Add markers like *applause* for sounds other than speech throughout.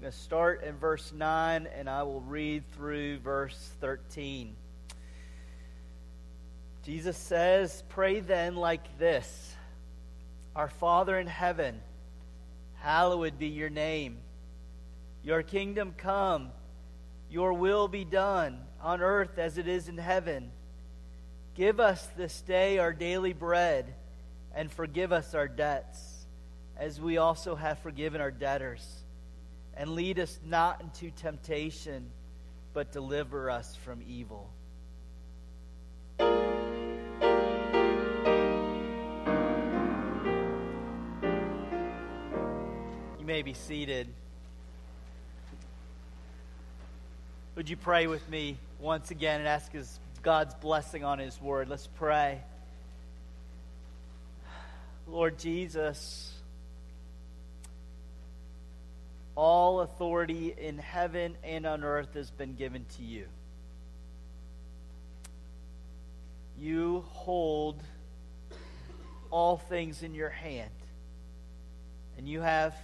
I'm going to start in verse 9 and I will read through verse 13. Jesus says, Pray then like this Our Father in heaven, hallowed be your name. Your kingdom come, your will be done on earth as it is in heaven. Give us this day our daily bread and forgive us our debts as we also have forgiven our debtors and lead us not into temptation, but deliver us from evil. You may be seated. Would you pray with me once again and ask his, God's blessing on His Word? Let's pray. Lord Jesus, all authority in heaven and on earth has been given to you. You hold all things in your hand, and you have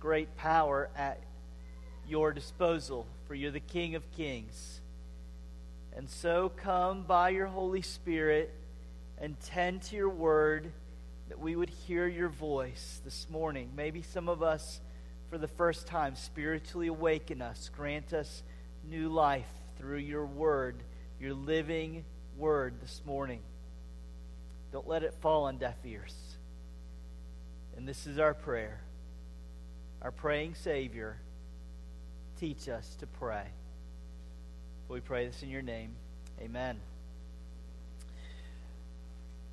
great power at your disposal, for you're the King of kings. And so come by your Holy Spirit and tend to your word that we would hear your voice this morning. Maybe some of us for the first time, spiritually awaken us, grant us new life through your word, your living word this morning. Don't let it fall on deaf ears. And this is our prayer. Our praying Savior, teach us to pray. We pray this in your name. Amen.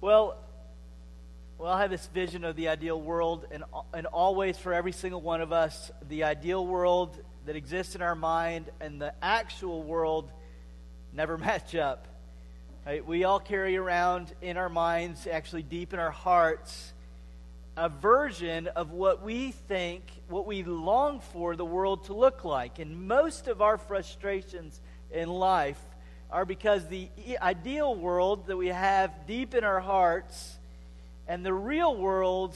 Well, well, I have this vision of the ideal world, and, and always for every single one of us, the ideal world that exists in our mind and the actual world never *laughs* match up. Right? We all carry around in our minds, actually deep in our hearts, a version of what we think, what we long for the world to look like. And most of our frustrations in life are because the ideal world that we have deep in our hearts and the real world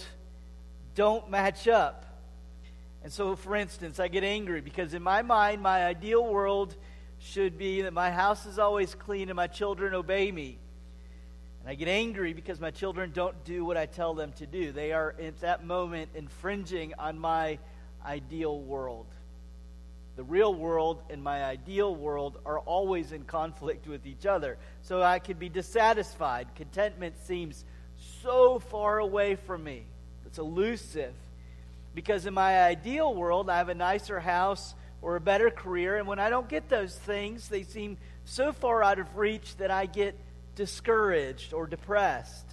don't match up. And so, for instance, I get angry because in my mind, my ideal world should be that my house is always clean and my children obey me. And I get angry because my children don't do what I tell them to do. They are, at that moment, infringing on my ideal world. The real world and my ideal world are always in conflict with each other. So I can be dissatisfied. Contentment seems so far away from me. It's elusive. Because in my ideal world, I have a nicer house or a better career, and when I don't get those things, they seem so far out of reach that I get discouraged or depressed.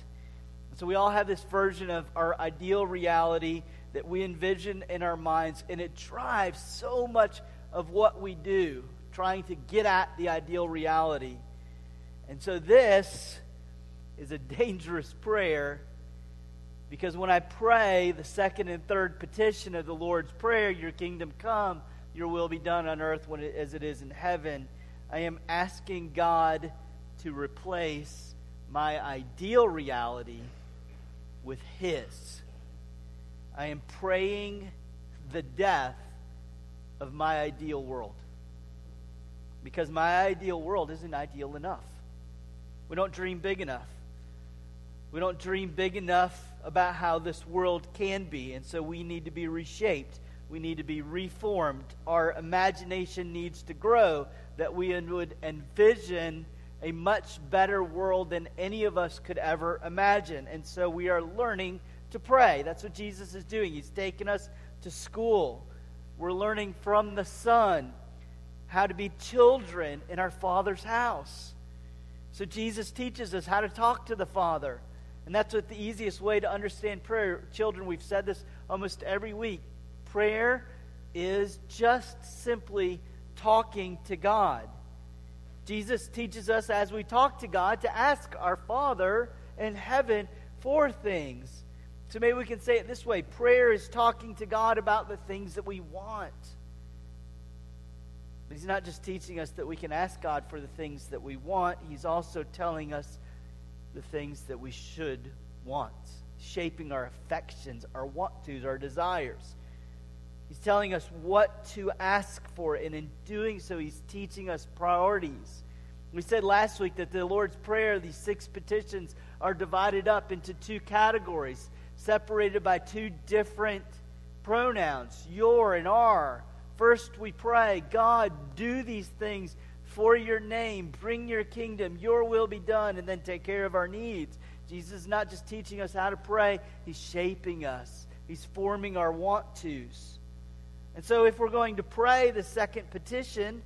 So we all have this version of our ideal reality that we envision in our minds, and it drives so much of what we do, trying to get at the ideal reality. And so this is a *laughs* dangerous prayer because when I pray the second and third petition of the Lord's Prayer, Your kingdom come, Your will be done on earth it, as it is in heaven, I am asking God to replace my ideal reality with His. I am praying the death of my ideal world. Because my ideal world isn't ideal enough. We don't dream big enough. We don't dream big enough about how this world can be, and so we need to be reshaped. We need to be reformed. Our imagination needs to grow that we would envision a much better world than any of us could ever imagine. And so we are learning to pray. That's what Jesus is doing. He's taking us to school. We're learning from the Son how to be children in our Father's house. So Jesus teaches us how to talk to the Father. And that's what the easiest way to understand prayer. Children, we've said this almost every week. Prayer is just simply talking to God. Jesus teaches us as we talk to God to ask our Father in heaven for things. So maybe we can say it this way prayer is talking to God about the things that we want. But He's not just teaching us that we can ask God for the things that we want, He's also telling us the things that we should want, shaping our affections, our want tos, our desires. He's telling us what to ask for, and in doing so, he's teaching us priorities. We said last week that the Lord's Prayer, these six petitions, are divided up into two categories, separated by two different pronouns, your and our. First, we pray, God, do these things for your name, bring your kingdom, your will be done, and then take care of our needs. Jesus is not just teaching us how to pray, he's shaping us, he's forming our want tos. And so, if we're going to pray the second petition,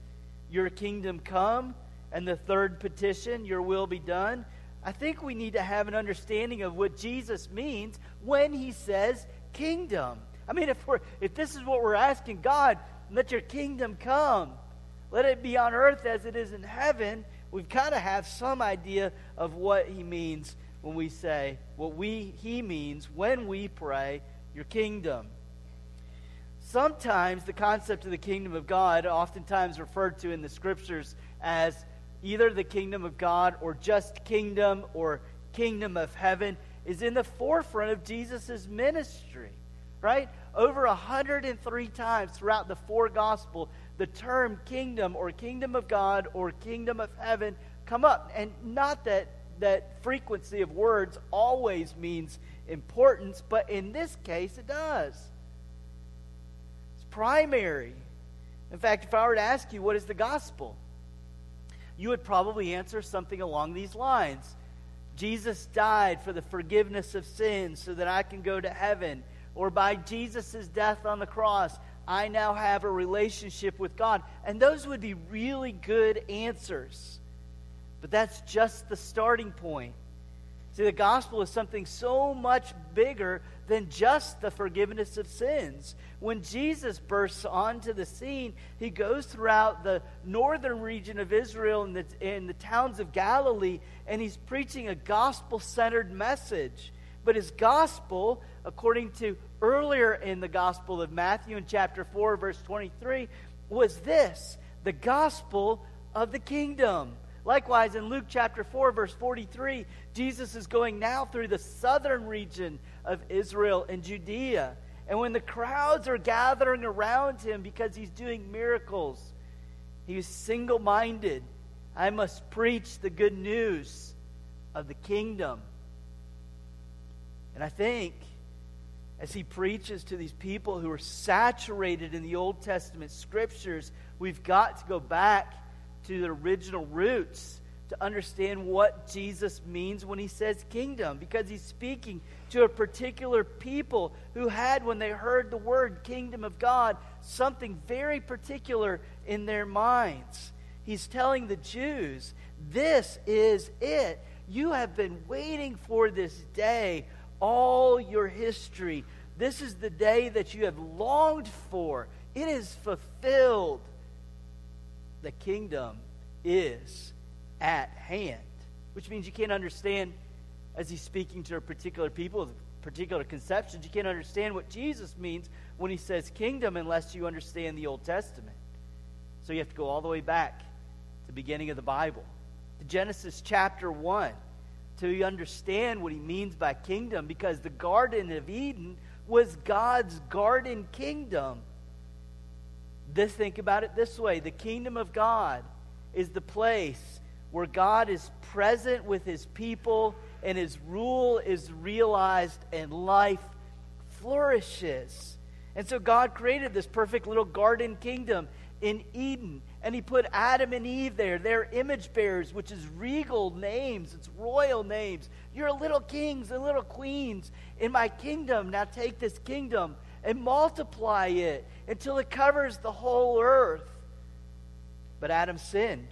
your kingdom come, and the third petition, your will be done, I think we need to have an understanding of what Jesus means when he says kingdom. I mean, if, we're, if this is what we're asking God, let your kingdom come let it be on earth as it is in heaven, we've kind of have some idea of what he means when we say what we he means when we pray your kingdom. Sometimes the concept of the kingdom of God, oftentimes referred to in the scriptures as either the kingdom of God or just kingdom or kingdom of heaven, is in the forefront of Jesus' ministry. Right? Over 103 times throughout the four gospel, the term kingdom or kingdom of God or kingdom of heaven come up. And not that that frequency of words always means importance, but in this case it does. It's primary. In fact, if I were to ask you what is the gospel, you would probably answer something along these lines. Jesus died for the forgiveness of sins so that I can go to heaven. Or by Jesus' death on the cross, I now have a relationship with God. And those would be really good answers. But that's just the starting point. See, the gospel is something so much bigger than just the forgiveness of sins. When Jesus bursts onto the scene, he goes throughout the northern region of Israel and the, the towns of Galilee, and he's preaching a gospel centered message. But his gospel, according to earlier in the Gospel of Matthew in chapter 4, verse 23, was this the gospel of the kingdom. Likewise, in Luke chapter 4, verse 43, Jesus is going now through the southern region of Israel and Judea. And when the crowds are gathering around him because he's doing miracles, he's single minded. I must preach the good news of the kingdom. And I think as he preaches to these people who are saturated in the Old Testament scriptures, we've got to go back to the original roots to understand what Jesus means when he says kingdom, because he's speaking to a particular people who had, when they heard the word kingdom of God, something very particular in their minds. He's telling the Jews, This is it. You have been waiting for this day all your history. This is the day that you have longed for. It is fulfilled. The kingdom is at hand, which means you can't understand, as he's speaking to a particular people, particular conceptions, you can't understand what Jesus means when he says kingdom unless you understand the Old Testament. So you have to go all the way back to the beginning of the Bible, to Genesis chapter 1 to understand what he means by kingdom because the Garden of Eden was God's garden kingdom. This think about it this way the kingdom of God is the place where God is present with his people and his rule is realized and life flourishes. And so God created this perfect little garden kingdom in Eden. And he put Adam and Eve there. They're image bearers, which is regal names, it's royal names. You're little kings and little queens in my kingdom. Now take this kingdom and multiply it until it covers the whole earth. But Adam sinned,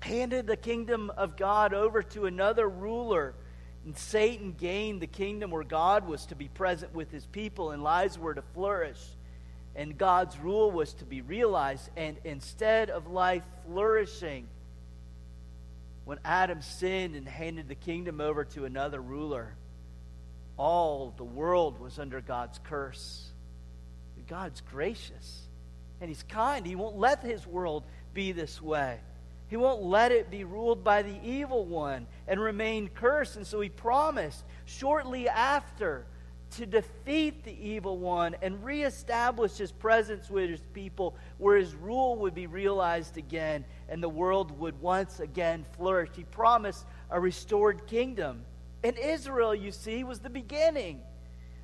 handed the kingdom of God over to another ruler. And Satan gained the kingdom where God was to be present with his people and lives were to flourish and God's rule was to be realized. And instead of life flourishing, when Adam sinned and handed the kingdom over to another ruler, all the world was under God's curse. God's gracious and He's kind. He won't let His world be this way. He won't let it be ruled by the evil one and remain cursed. And so He promised shortly after to defeat the evil one and reestablish his presence with his people, where his rule would be realized again and the world would once again flourish. He promised a restored kingdom. And Israel, you see, was the beginning.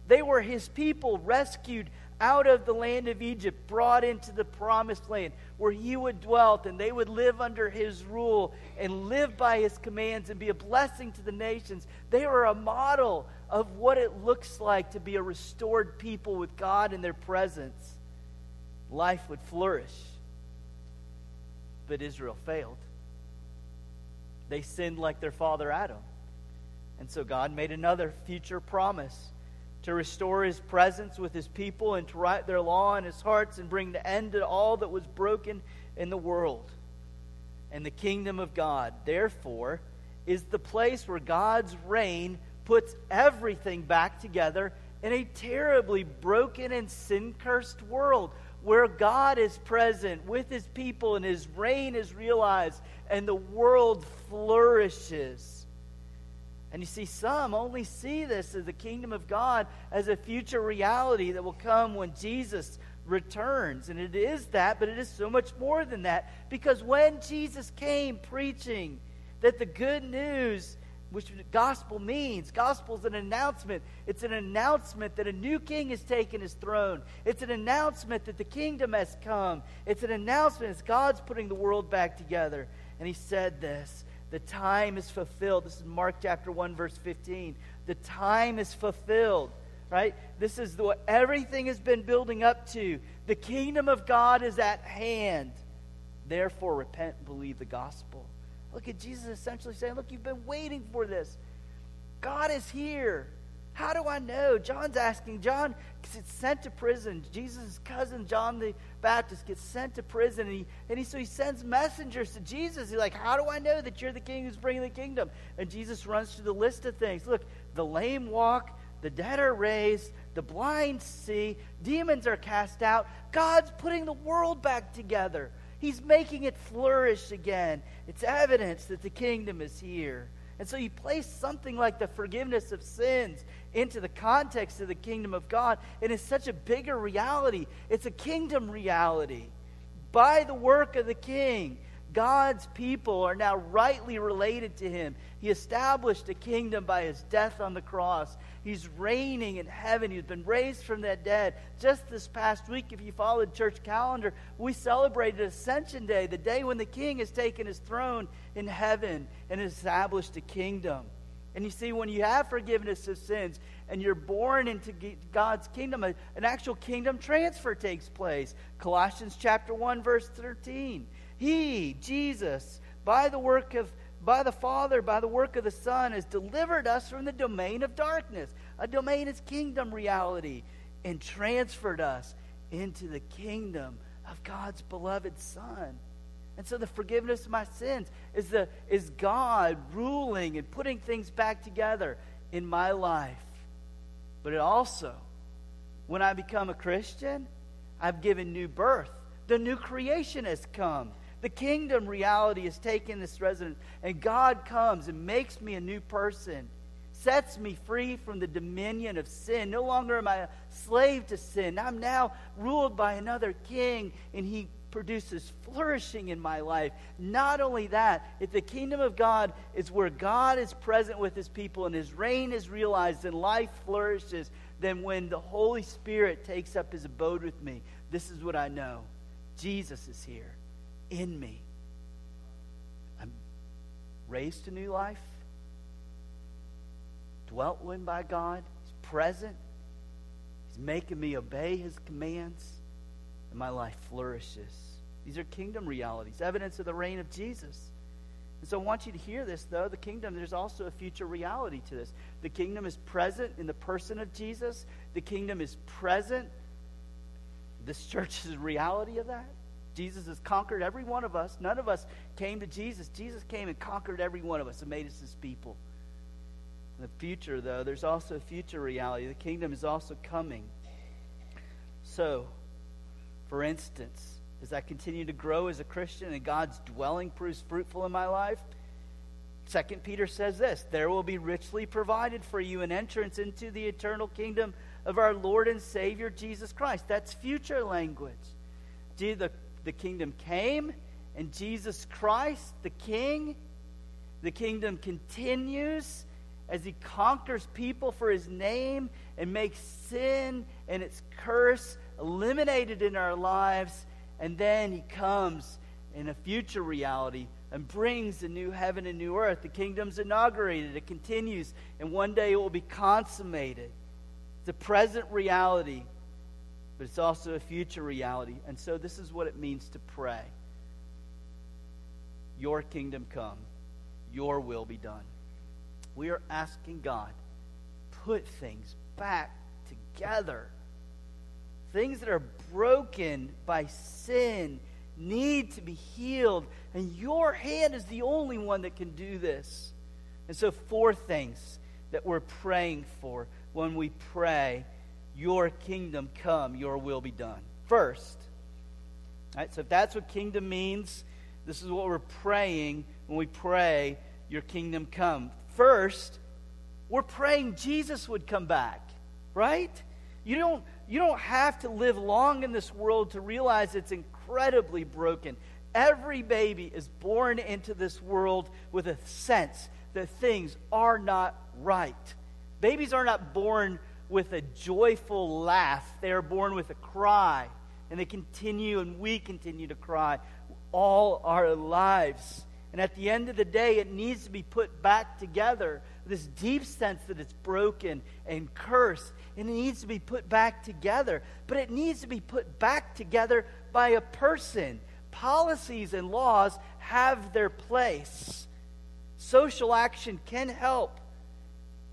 They were his people rescued out of the land of Egypt, brought into the promised land where he would dwell, and they would live under his rule and live by his commands and be a blessing to the nations. They were a model of what it looks like to be a restored people with God in their presence. Life would flourish. But Israel failed. They sinned like their father Adam. And so God made another future promise to restore his presence with his people and to write their law in his hearts and bring the end to all that was broken in the world. And the kingdom of God, therefore, is the place where God's reign puts everything back together in a terribly broken and sin cursed world where God is present with his people and his reign is realized and the world flourishes. And you see, some only see this as the kingdom of God as a future reality that will come when Jesus returns. And it is that, but it is so much more than that. Because when Jesus came preaching that the good news, which gospel means, gospel is an announcement. It's an announcement that a new king has taken his throne. It's an announcement that the kingdom has come. It's an announcement as God's putting the world back together. And he said this the time is fulfilled. This is Mark chapter 1, verse 15. The time is fulfilled, right? This is what everything has been building up to. The kingdom of God is at hand. Therefore, repent and believe the gospel. Look at Jesus essentially saying, Look, you've been waiting for this. God is here. How do I know? John's asking. John gets sent to prison. Jesus' cousin, John the Baptist, gets sent to prison. And, he, and he, so he sends messengers to Jesus. He's like, How do I know that you're the king who's bringing the kingdom? And Jesus runs through the list of things. Look, the lame walk, the dead are raised, the blind see, demons are cast out. God's putting the world back together. He's making it flourish again. It's evidence that the kingdom is here. And so you place something like the forgiveness of sins into the context of the kingdom of God, and it is such a bigger reality. It's a kingdom reality. By the work of the king, God's people are now rightly related to him. He established a kingdom by his death on the cross. He's reigning in heaven. He's been raised from the dead. Just this past week, if you followed church calendar, we celebrated Ascension Day, the day when the king has taken his throne in heaven and established a kingdom. And you see, when you have forgiveness of sins and you're born into God's kingdom, an actual kingdom transfer takes place. Colossians chapter 1, verse 13. He, Jesus, by the work of by the Father, by the work of the Son, has delivered us from the domain of darkness. A domain is kingdom reality, and transferred us into the kingdom of God's beloved Son. And so the forgiveness of my sins is, the, is God ruling and putting things back together in my life. But it also, when I become a Christian, I've given new birth. The new creation has come. The kingdom reality has taken this residence, and God comes and makes me a new person, sets me free from the dominion of sin. No longer am I a slave to sin. I'm now ruled by another king, and he produces flourishing in my life. Not only that, if the kingdom of God is where God is present with his people and his reign is realized and life flourishes, then when the Holy Spirit takes up his abode with me, this is what I know Jesus is here in me. I'm raised to new life, dwelt in by God, he's present, he's making me obey his commands and my life flourishes. These are kingdom realities, evidence of the reign of Jesus. And so I want you to hear this, though. The kingdom, there's also a future reality to this. The kingdom is present in the person of Jesus, the kingdom is present. This church is reality of that. Jesus has conquered every one of us. None of us came to Jesus. Jesus came and conquered every one of us and made us his people. In the future, though, there's also a future reality. The kingdom is also coming. So, for instance, as I continue to grow as a Christian and God's dwelling proves fruitful in my life, Second Peter says this there will be richly provided for you an entrance into the eternal kingdom of our Lord and Savior Jesus Christ. That's future language. The, the kingdom came, and Jesus Christ, the King, the kingdom continues as he conquers people for his name and makes sin and its curse eliminated in our lives. And then he comes in a future reality and brings a new heaven and new earth. The kingdom's inaugurated, it continues, and one day it will be consummated. A present reality, but it's also a future reality. And so this is what it means to pray Your kingdom come, your will be done. We are asking God, put things back together. Things that are broken by sin need to be healed, and your hand is the only one that can do this. And so, four things that we're praying for when we pray, Your kingdom come, Your will be done. First, right, so if that's what kingdom means, this is what we're praying when we pray, Your kingdom come. First, we're praying Jesus would come back, right? You don't, you don't have to live long in this world to realize it's incredibly broken. Every baby is born into this world with a sense that things are not right. Babies are not born with a joyful laugh, they are born with a cry. And they continue, and we continue to cry all our lives. And at the end of the day, it needs to be put back together. This deep sense that it's broken and cursed, and it needs to be put back together. But it needs to be put back together by a person. Policies and laws have their place. Social action can help,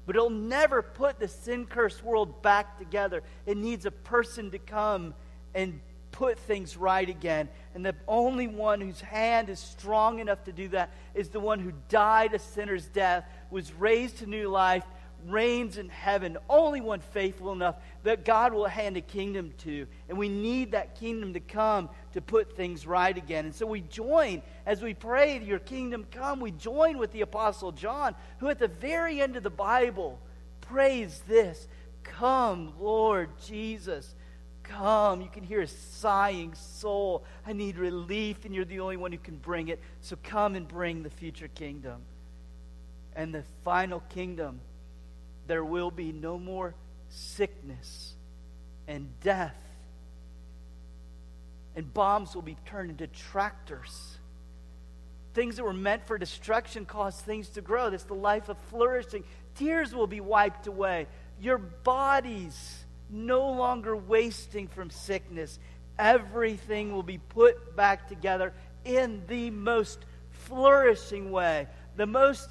but it'll never put the sin cursed world back together. It needs a person to come and put things right again. And the only one whose hand is strong enough to do that is the one who died a sinner's death, was raised to new life, reigns in heaven. Only one faithful enough that God will hand a kingdom to. And we need that kingdom to come to put things right again. And so we join, as we pray, Your kingdom come, we join with the Apostle John, who at the very end of the Bible prays this Come, Lord Jesus. Come. You can hear a sighing soul. I need relief, and you're the only one who can bring it. So come and bring the future kingdom. And the final kingdom, there will be no more sickness and death. And bombs will be turned into tractors. Things that were meant for destruction cause things to grow. That's the life of flourishing. Tears will be wiped away. Your bodies no longer wasting from sickness. Everything will be put back together in the most flourishing way. The most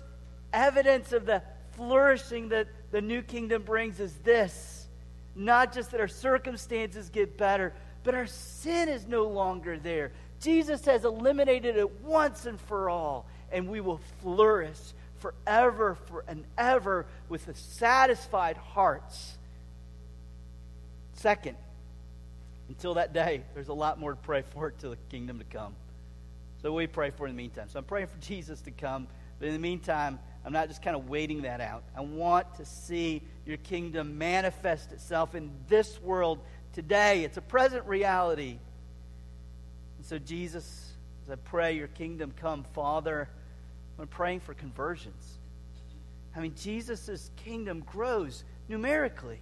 evidence of the flourishing that the new kingdom brings is this not just that our circumstances get better, but our sin is no longer there. Jesus has eliminated it once and for all, and we will flourish forever for and ever with satisfied hearts Second, until that day, there's a lot more to pray for to the kingdom to come. So we pray for in the meantime. So I'm praying for Jesus to come, but in the meantime, I'm not just kind of waiting that out. I want to see your kingdom manifest itself in this world today. It's a present reality. And so, Jesus, as I pray your kingdom come, Father, I'm praying for conversions. I mean, Jesus' kingdom grows numerically.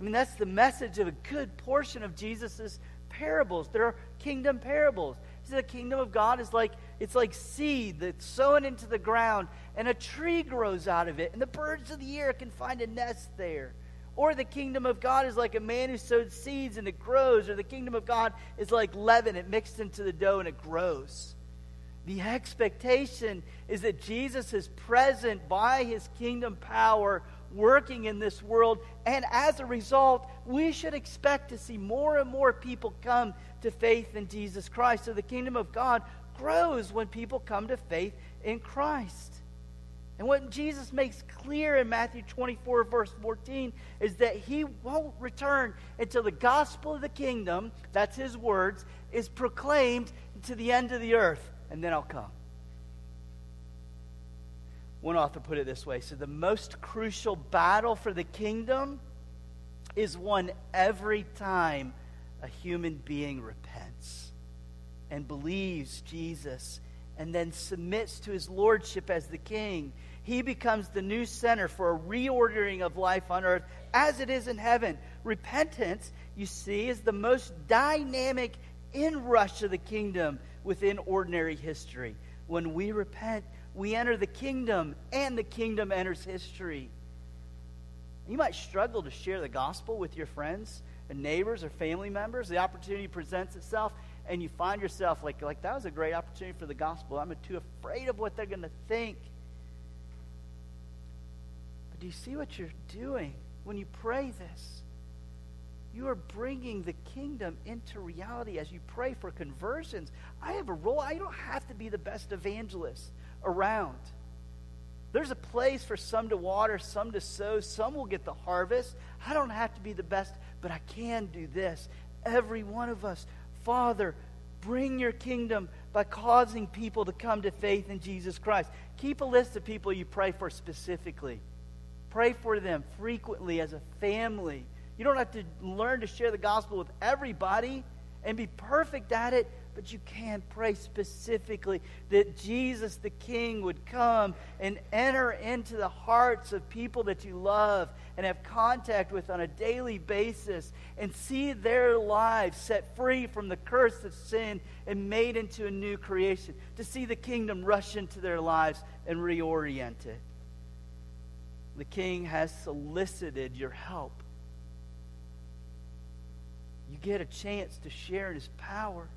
I mean, that's the message of a good portion of Jesus' parables. There are kingdom parables. See, the kingdom of God is like it's like seed that's sown into the ground, and a tree grows out of it, and the birds of the air can find a nest there. Or the kingdom of God is like a man who sowed seeds and it grows, or the kingdom of God is like leaven, it mixed into the dough and it grows. The expectation is that Jesus is present by his kingdom power working in this world. And as a result, we should expect to see more and more people come to faith in Jesus Christ. So the kingdom of God grows when people come to faith in Christ. And what Jesus makes clear in Matthew 24, verse 14, is that he won't return until the gospel of the kingdom, that's his words, is proclaimed to the end of the earth, and then I'll come. One author put it this way so the most crucial battle for the kingdom is won every time a human being repents and believes Jesus and then submits to his lordship as the king. He becomes the new center for a reordering of life on earth as it is in heaven. Repentance, you see, is the most dynamic inrush of the kingdom within ordinary history. When we repent, we enter the kingdom, and the kingdom enters history. You might struggle to share the gospel with your friends and neighbors or family members. The opportunity presents itself, and you find yourself like, like that was a great opportunity for the gospel. I'm too afraid of what they're going to think. But do you see what you're doing when you pray this? You are bringing the kingdom into reality as you pray for conversions. I have a role. I don't have to be the best evangelist around. There's a place for some to water, some to sow, some will get the harvest. I don't have to be the best, but I can do this. Every one of us, Father, bring your kingdom by causing people to come to faith in Jesus Christ. Keep a list of people you pray for specifically. Pray for them frequently as a family. You don't have to learn to share the gospel with everybody and be perfect at it, but you can pray specifically that Jesus the King would come and enter into the hearts of people that you love and have contact with on a daily basis and see their lives set free from the curse of sin and made into a new creation. To see the kingdom rush into their lives and reorient it. The King has solicited your help. You get a chance to share in his power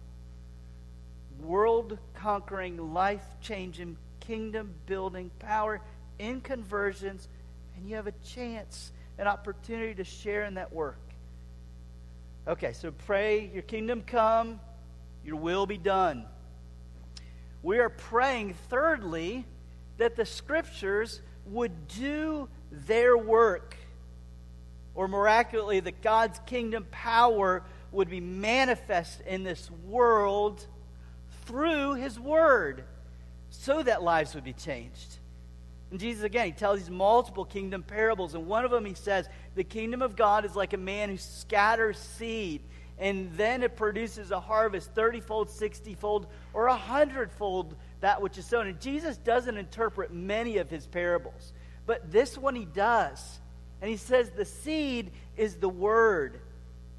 world conquering, life changing, kingdom building power in conversions, and you have a chance, an opportunity to share in that work. Okay, so pray, your kingdom come, your will be done. We are praying, thirdly, that the scriptures would do their work, or miraculously, that God's kingdom power would be manifest in this world through his word so that lives would be changed. And Jesus, again, he tells these multiple kingdom parables. And one of them, he says, the kingdom of God is like a man who scatters seed, and then it produces a harvest 30 fold, 60 fold, or a hundredfold that which is sown. And Jesus doesn't interpret many of his parables, but this one he does. And he says, the seed is the word.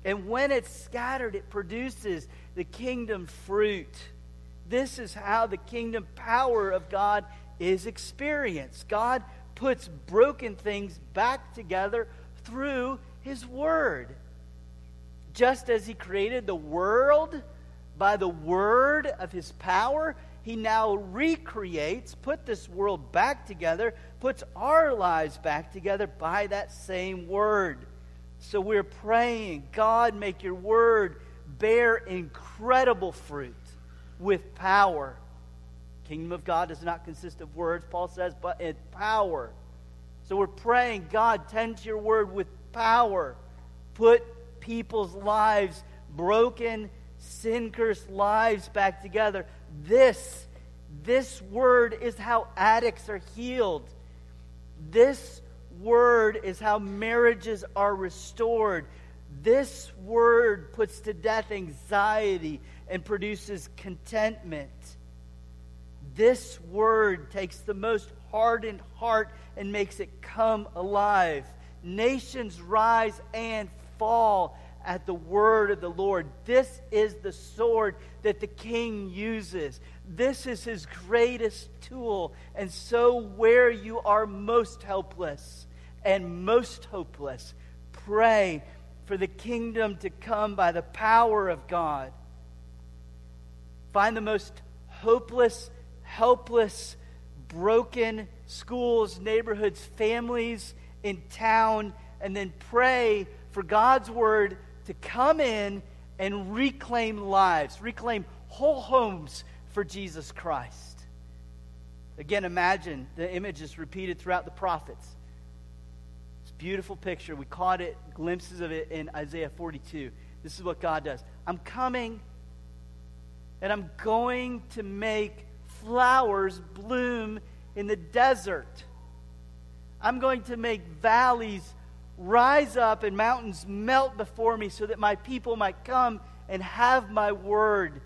And when it's scattered, it produces the kingdom fruit. This is how the kingdom power of God is experience. God puts broken things back together through His Word. Just as He created the world by the Word of His power, He now recreates, put this world back together, puts our lives back together by that same Word. So we're praying, God, make your Word bear incredible fruit with power. Kingdom of God does not consist of words, Paul says, but in power. So we're praying, God, tend to your word with power. Put people's lives, broken, sin cursed lives back together. This, this word is how addicts are healed. This word is how marriages are restored. This word puts to death anxiety and produces contentment. This word takes the most hardened heart and makes it come alive. Nations rise and fall at the word of the Lord. This is the sword that the king uses. This is his greatest tool. And so, where you are most helpless and most hopeless, pray for the kingdom to come by the power of God. Find the most hopeless, helpless, broken schools, neighborhoods, families in town, and then pray for God's word to come in and reclaim lives, reclaim whole homes for Jesus Christ. Again, imagine the image is repeated throughout the prophets. It's a beautiful picture. We caught it, glimpses of it in Isaiah 42. This is what God does. I'm coming and I'm going to make flowers bloom in the desert. I'm going to make valleys rise up and mountains melt before me so that my people might come and have my word.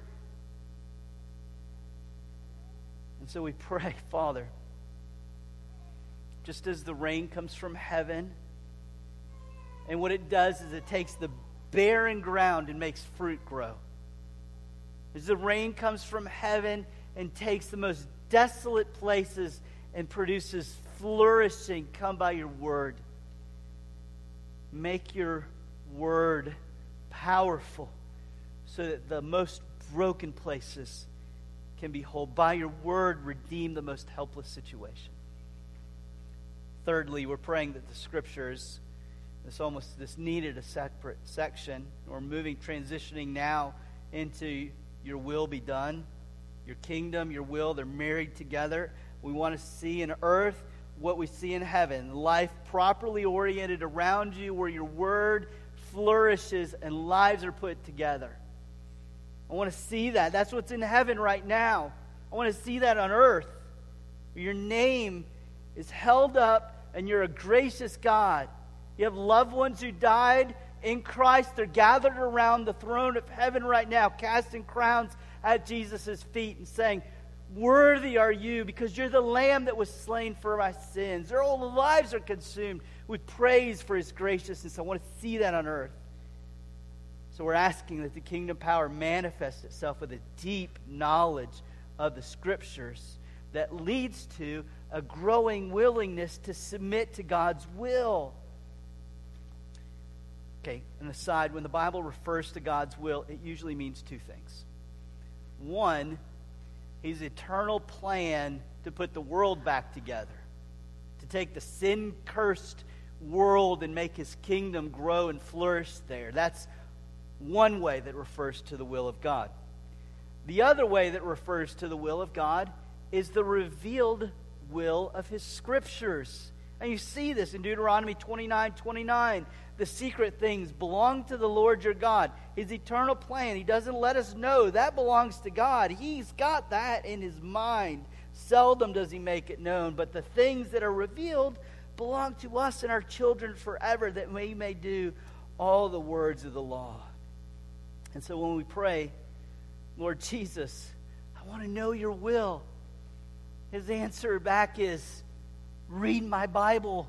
And so we pray, *laughs* Father, just as the rain comes from heaven, and what it does is it takes the barren ground and makes fruit grow. As the rain comes from heaven and takes the most desolate places and produces flourishing, come by your word. Make your word powerful so that the most broken places can be whole. By your word, redeem the most helpless situation. Thirdly, we're praying that the scriptures, this almost this needed a separate section. We're moving, transitioning now into your will be done. Your kingdom, your will, they're married together. We want to see in earth what we see in heaven life properly oriented around you, where your word flourishes and lives are put together. I want to see that. That's what's in heaven right now. I want to see that on earth. Your name is held up and you're a gracious God. You have loved ones who died in Christ. They're gathered around the throne of heaven right now, casting crowns at Jesus' feet and saying, Worthy are you because you're the lamb that was slain for my sins. Their whole lives are consumed with praise for his graciousness. I want to see that on earth. So we're asking that the kingdom power manifest itself with a deep knowledge of the scriptures that leads to a growing willingness to submit to God's will. Okay, an aside, when the Bible refers to God's will, it usually means two things. One, his eternal plan to put the world back together, to take the sin cursed world and make his kingdom grow and flourish there. That's one way that refers to the will of God. The other way that refers to the will of God is the revealed will of his scriptures. And you see this in Deuteronomy 29 29. The secret things belong to the Lord your God. His eternal plan, he doesn't let us know. That belongs to God. He's got that in his mind. Seldom does he make it known. But the things that are revealed belong to us and our children forever, that we may do all the words of the law. And so when we pray, Lord Jesus, I want to know your will. His answer back is read my Bible.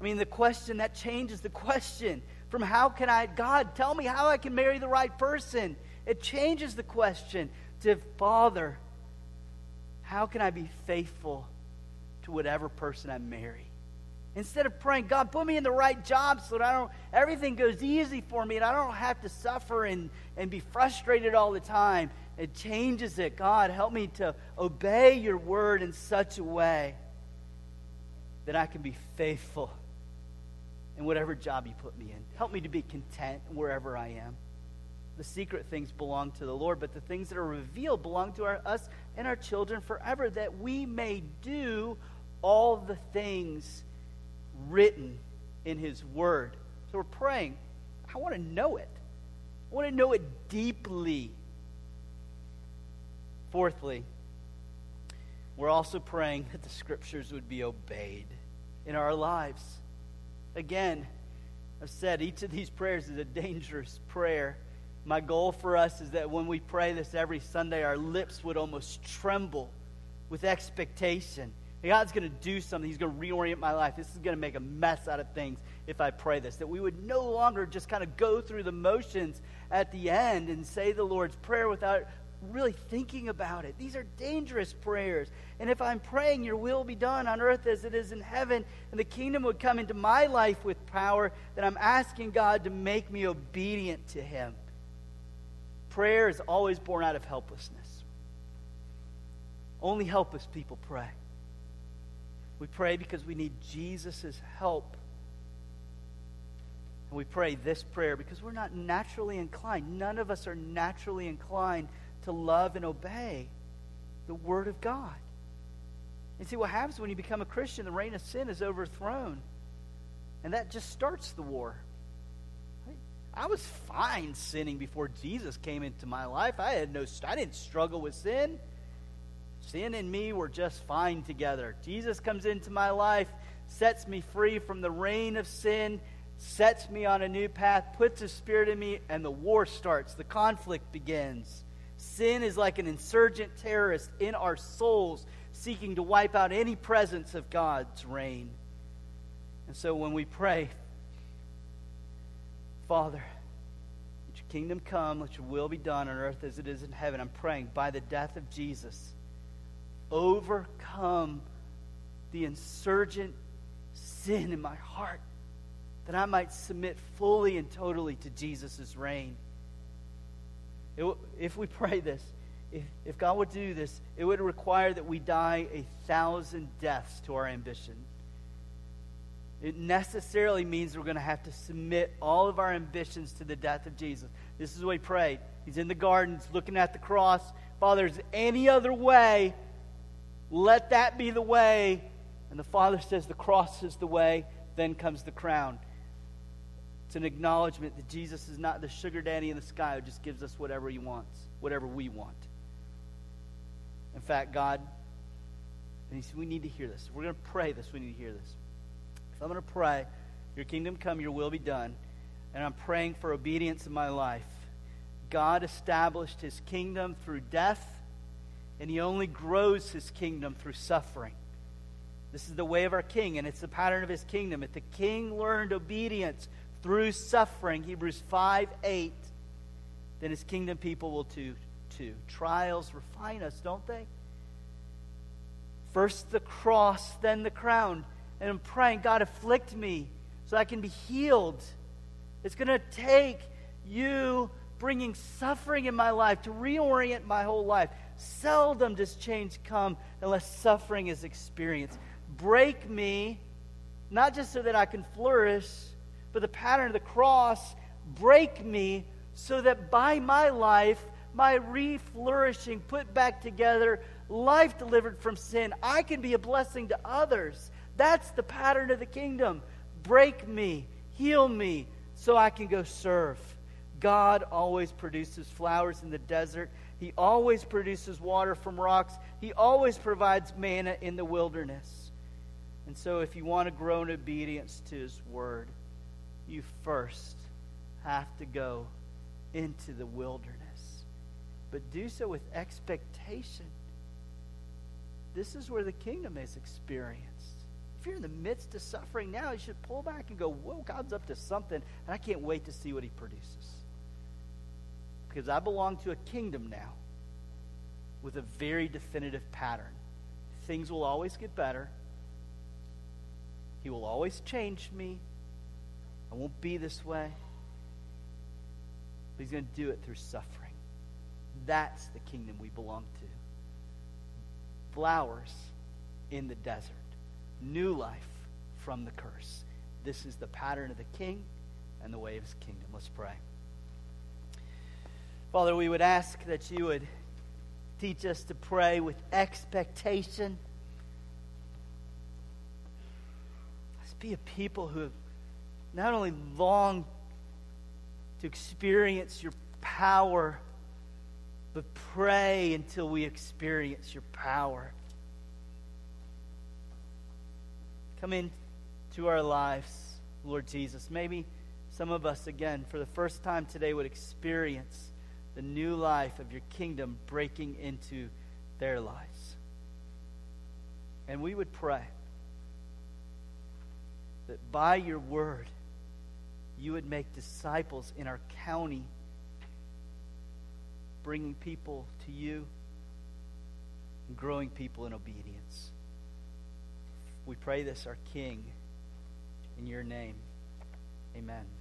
I mean, the question that changes the question from how can I, God, tell me how I can marry the right person. It changes the question to Father, how can I be faithful to whatever person I marry? Instead of praying, God, put me in the right job so that I don't everything goes easy for me and I don't have to suffer and, and be frustrated all the time. It changes it. God, help me to obey your word in such a way that I can be faithful in whatever job you put me in. Help me to be content wherever I am. The secret things belong to the Lord, but the things that are revealed belong to our, us and our children forever, that we may do all the things written in His Word. So we're praying. I want to know it. I want to know it deeply. Fourthly, we're also praying that the Scriptures would be obeyed in our lives. Again, I've said each of these prayers is a dangerous prayer. My goal for us is that when we pray this every Sunday, our lips would almost tremble with expectation. God's going to do something. He's going to reorient my life. This is going to make a mess out of things if I pray this. That we would no longer just kind of go through the motions at the end and say the Lord's Prayer without really thinking about it. These are dangerous prayers. And if I'm praying, your will be done on earth as it is in heaven, and the kingdom would come into my life with power, then I'm asking God to make me obedient to Him. Prayer is always born out of helplessness. Only helpless people pray. We pray because we need Jesus' help. And we pray this prayer because we're not naturally inclined. None of us are naturally inclined to love and obey the Word of God. And see what happens when you become a Christian, the reign of sin is overthrown. And that just starts the war. I was fine sinning before Jesus came into my life. I had no I didn't struggle with sin. sin and me were just fine together. Jesus comes into my life, sets me free from the reign of sin, sets me on a new path, puts his spirit in me, and the war starts. The conflict begins. Sin is like an insurgent terrorist in our souls, seeking to wipe out any presence of God's reign. And so when we pray, Father, let your kingdom come, let your will be done on earth as it is in heaven. I'm praying by the death of Jesus, overcome the insurgent sin in my heart that I might submit fully and totally to Jesus' reign. It, if we pray this, if, if God would do this, it would require that we die a thousand deaths to our ambition. It necessarily means we're going to have to submit all of our ambitions to the death of Jesus. This is what he prayed. He's in the garden, looking at the cross. Father, is any other way? Let that be the way. And the Father says the cross is the way. Then comes the crown. It's an acknowledgement that Jesus is not the sugar daddy in the sky who just gives us whatever he wants, whatever we want. In fact, God, and he said, we need to hear this. We're going to pray this. We need to hear this. So I'm going to pray, Your kingdom come, Your will be done. And I'm praying for obedience in my life. God established His kingdom through death, and He only grows His kingdom through suffering. This is the way of our King, and it's the pattern of His kingdom. If the King learned obedience through suffering, Hebrews 5 8, then his kingdom people will too. too. Trials refine us, don't they? First the cross, then the crown. And I'm praying, God, afflict me so I can be healed. It's going to take you bringing suffering in my life to reorient my whole life. Seldom does change come unless suffering is experienced. Break me, not just so that I can flourish, but the pattern of the cross break me so that by my life, my re-flourishing, put back together, life delivered from sin, I can be a blessing to others. That's the pattern of the kingdom. Break me, heal me, so I can go serve. God always produces flowers in the desert. He always produces water from rocks. He always provides manna in the wilderness. And so, if you want to grow in obedience to His word, you first have to go into the wilderness. But do so with expectation. This is where the kingdom is experienced. If you're in the midst of suffering now, you should pull back and go, Whoa, God's up to something, and I can't wait to see what He produces. Because I belong to a kingdom now with a very definitive pattern. Things will always get better, He will always change me, I won't be this way. But he's going to do it through suffering. That's the kingdom we belong to. Flowers in the desert, new life from the curse. This is the pattern of the king and the way of his kingdom. Let's pray. Father, we would ask that you would teach us to pray with expectation. Let's be a people who not only long to experience your power, but pray until we experience your power. Come into our lives, Lord Jesus. Maybe some of us, again, for the first time today, would experience the new life of your kingdom breaking into their lives. And we would pray that by your word, you would make disciples in our county, bringing people to you and growing people in obedience. We pray this, our King, in your name. Amen.